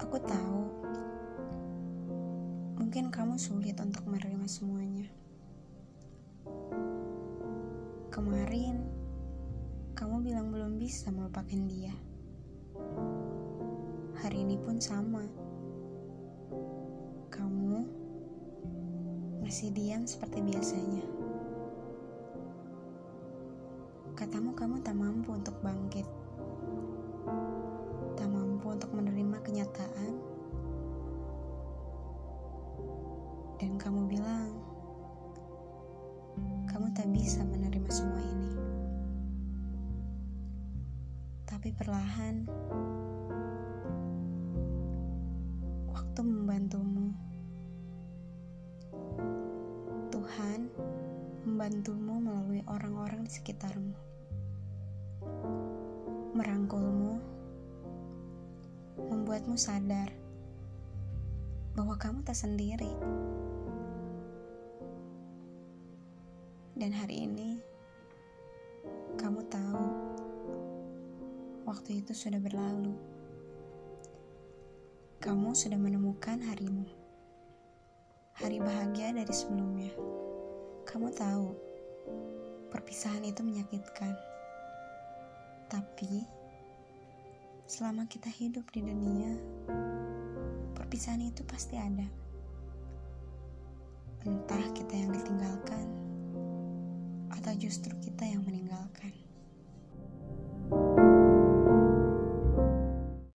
Aku tahu, mungkin kamu sulit untuk menerima semuanya. Kemarin, kamu bilang belum bisa melupakan dia. Hari ini pun sama. Kamu masih diam seperti biasanya. Katamu kamu tak mampu Dan kamu bilang, kamu tak bisa menerima semua ini. Tapi perlahan, waktu membantumu. Tuhan membantumu melalui orang-orang di sekitarmu merangkulmu, membuatmu sadar bahwa kamu tak sendiri. Dan hari ini, kamu tahu waktu itu sudah berlalu. Kamu sudah menemukan harimu, hari bahagia dari sebelumnya. Kamu tahu perpisahan itu menyakitkan tapi, selama kita hidup di dunia, perpisahan itu pasti ada. Entah kita yang atau justru kita yang meninggalkan.